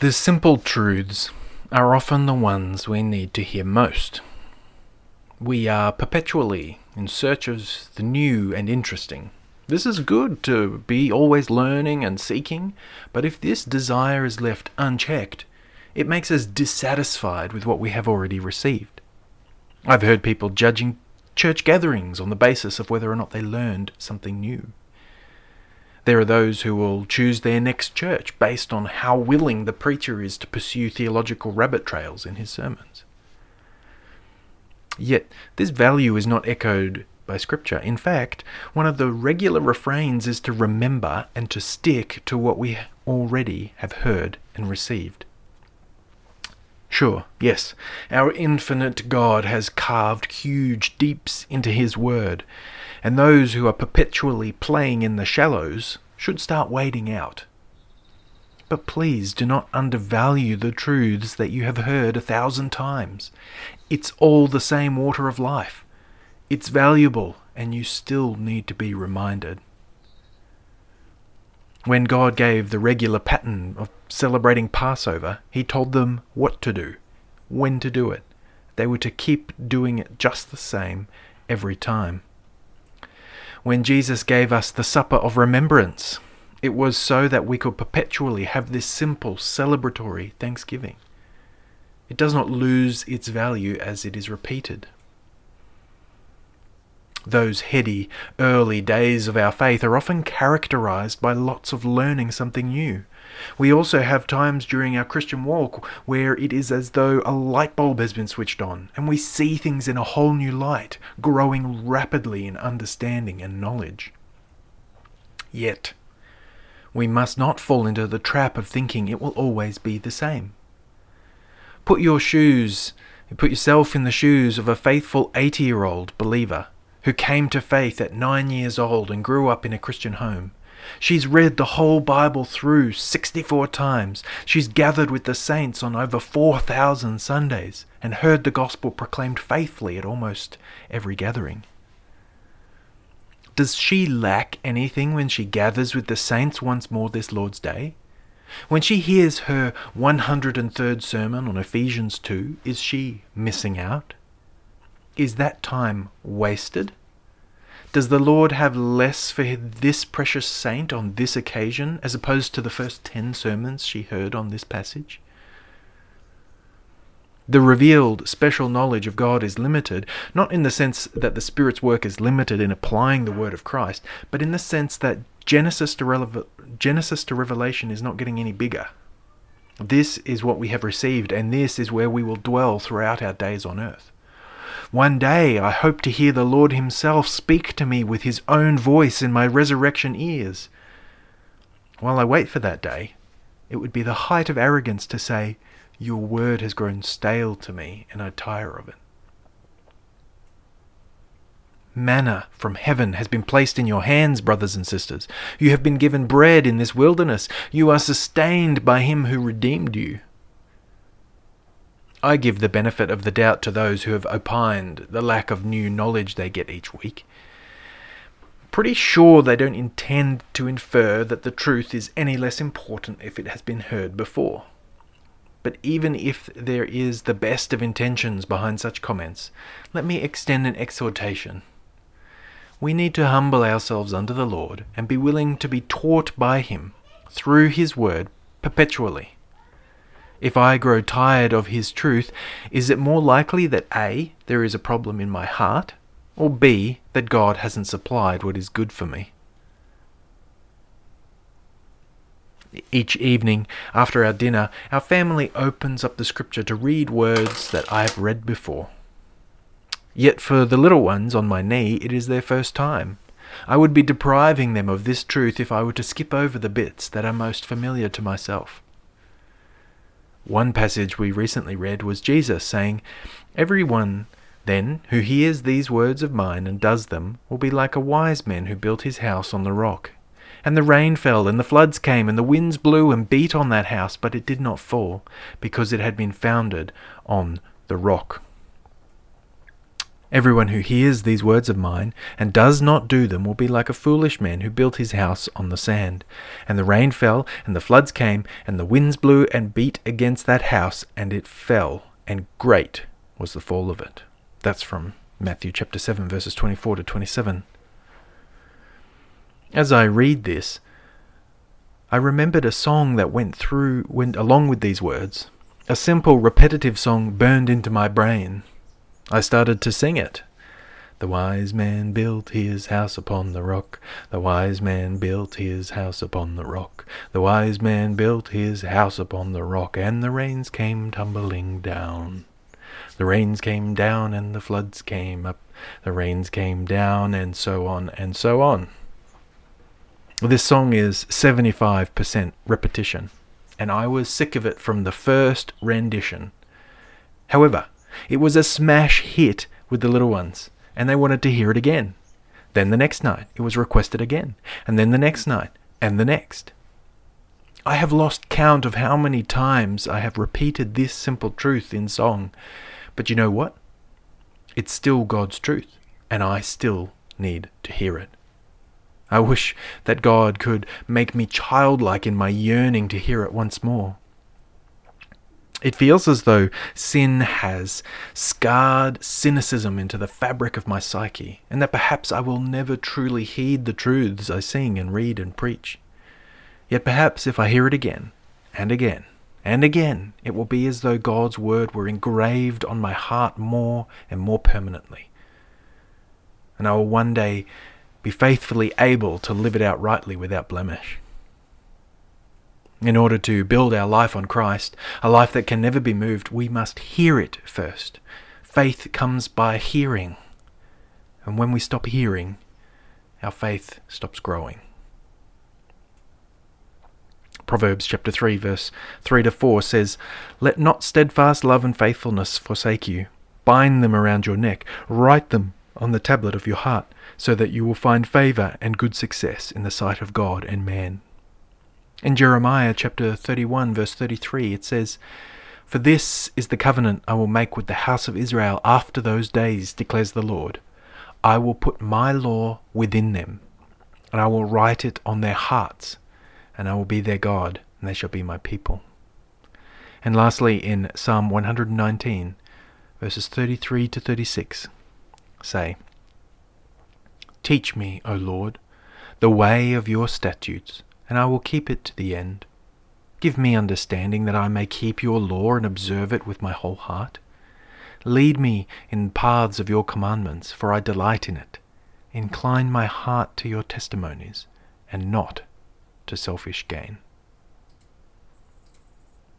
The simple truths are often the ones we need to hear most. We are perpetually in search of the new and interesting. This is good to be always learning and seeking, but if this desire is left unchecked, it makes us dissatisfied with what we have already received. I've heard people judging church gatherings on the basis of whether or not they learned something new. There are those who will choose their next church based on how willing the preacher is to pursue theological rabbit trails in his sermons. Yet, this value is not echoed by Scripture. In fact, one of the regular refrains is to remember and to stick to what we already have heard and received. Sure, yes, our infinite God has carved huge deeps into His Word, and those who are perpetually playing in the shallows should start wading out. But please do not undervalue the truths that you have heard a thousand times. It's all the same water of life. It's valuable, and you still need to be reminded. When God gave the regular pattern of celebrating Passover, He told them what to do, when to do it. They were to keep doing it just the same every time. When Jesus gave us the supper of remembrance, it was so that we could perpetually have this simple celebratory thanksgiving. It does not lose its value as it is repeated. Those heady, early days of our faith are often characterized by lots of learning something new. We also have times during our Christian walk where it is as though a light bulb has been switched on and we see things in a whole new light, growing rapidly in understanding and knowledge. Yet, we must not fall into the trap of thinking it will always be the same. Put your shoes, put yourself in the shoes of a faithful 80 year old believer who came to faith at nine years old and grew up in a Christian home. She's read the whole Bible through 64 times. She's gathered with the saints on over 4,000 Sundays and heard the gospel proclaimed faithfully at almost every gathering. Does she lack anything when she gathers with the saints once more this Lord's Day? When she hears her 103rd sermon on Ephesians 2, is she missing out? Is that time wasted? Does the Lord have less for this precious saint on this occasion as opposed to the first ten sermons she heard on this passage? The revealed special knowledge of God is limited, not in the sense that the Spirit's work is limited in applying the Word of Christ, but in the sense that Genesis to, Genesis to Revelation is not getting any bigger. This is what we have received, and this is where we will dwell throughout our days on earth. One day I hope to hear the Lord Himself speak to me with His own voice in my resurrection ears. While I wait for that day, it would be the height of arrogance to say, your word has grown stale to me, and I tire of it. Manna from heaven has been placed in your hands, brothers and sisters. You have been given bread in this wilderness. You are sustained by him who redeemed you. I give the benefit of the doubt to those who have opined the lack of new knowledge they get each week. Pretty sure they don't intend to infer that the truth is any less important if it has been heard before. But even if there is the best of intentions behind such comments, let me extend an exhortation. We need to humble ourselves under the Lord and be willing to be taught by Him through His Word perpetually. If I grow tired of His truth, is it more likely that A, there is a problem in my heart, or B, that God hasn't supplied what is good for me? Each evening, after our dinner, our family opens up the scripture to read words that I have read before. Yet for the little ones on my knee, it is their first time. I would be depriving them of this truth if I were to skip over the bits that are most familiar to myself. One passage we recently read was Jesus saying, Everyone then who hears these words of mine and does them will be like a wise man who built his house on the rock. And the rain fell, and the floods came, and the winds blew and beat on that house, but it did not fall, because it had been founded on the rock. Everyone who hears these words of mine and does not do them will be like a foolish man who built his house on the sand. And the rain fell, and the floods came, and the winds blew and beat against that house, and it fell, and great was the fall of it. That's from Matthew chapter 7, verses 24 to 27. As I read this, I remembered a song that went through, went along with these words. A simple, repetitive song burned into my brain. I started to sing it. The wise man built his house upon the rock. The wise man built his house upon the rock. The wise man built his house upon the rock, and the rains came tumbling down. The rains came down, and the floods came up. The rains came down, and so on, and so on. This song is 75% repetition, and I was sick of it from the first rendition. However, it was a smash hit with the little ones, and they wanted to hear it again. Then the next night it was requested again, and then the next night, and the next. I have lost count of how many times I have repeated this simple truth in song, but you know what? It's still God's truth, and I still need to hear it. I wish that God could make me childlike in my yearning to hear it once more. It feels as though sin has scarred cynicism into the fabric of my psyche, and that perhaps I will never truly heed the truths I sing and read and preach. Yet perhaps if I hear it again, and again, and again, it will be as though God's word were engraved on my heart more and more permanently. And I will one day be faithfully able to live it out rightly without blemish. In order to build our life on Christ, a life that can never be moved, we must hear it first. Faith comes by hearing. And when we stop hearing, our faith stops growing. Proverbs chapter 3 verse 3 to 4 says, Let not steadfast love and faithfulness forsake you. Bind them around your neck, write them on the tablet of your heart, so that you will find favor and good success in the sight of God and man. In Jeremiah chapter 31, verse 33, it says, For this is the covenant I will make with the house of Israel after those days, declares the Lord. I will put my law within them, and I will write it on their hearts, and I will be their God, and they shall be my people. And lastly, in Psalm 119, verses 33 to 36, say, Teach me, O Lord, the way of your statutes and I will keep it to the end. Give me understanding that I may keep your law and observe it with my whole heart. Lead me in paths of your commandments, for I delight in it. Incline my heart to your testimonies, and not to selfish gain.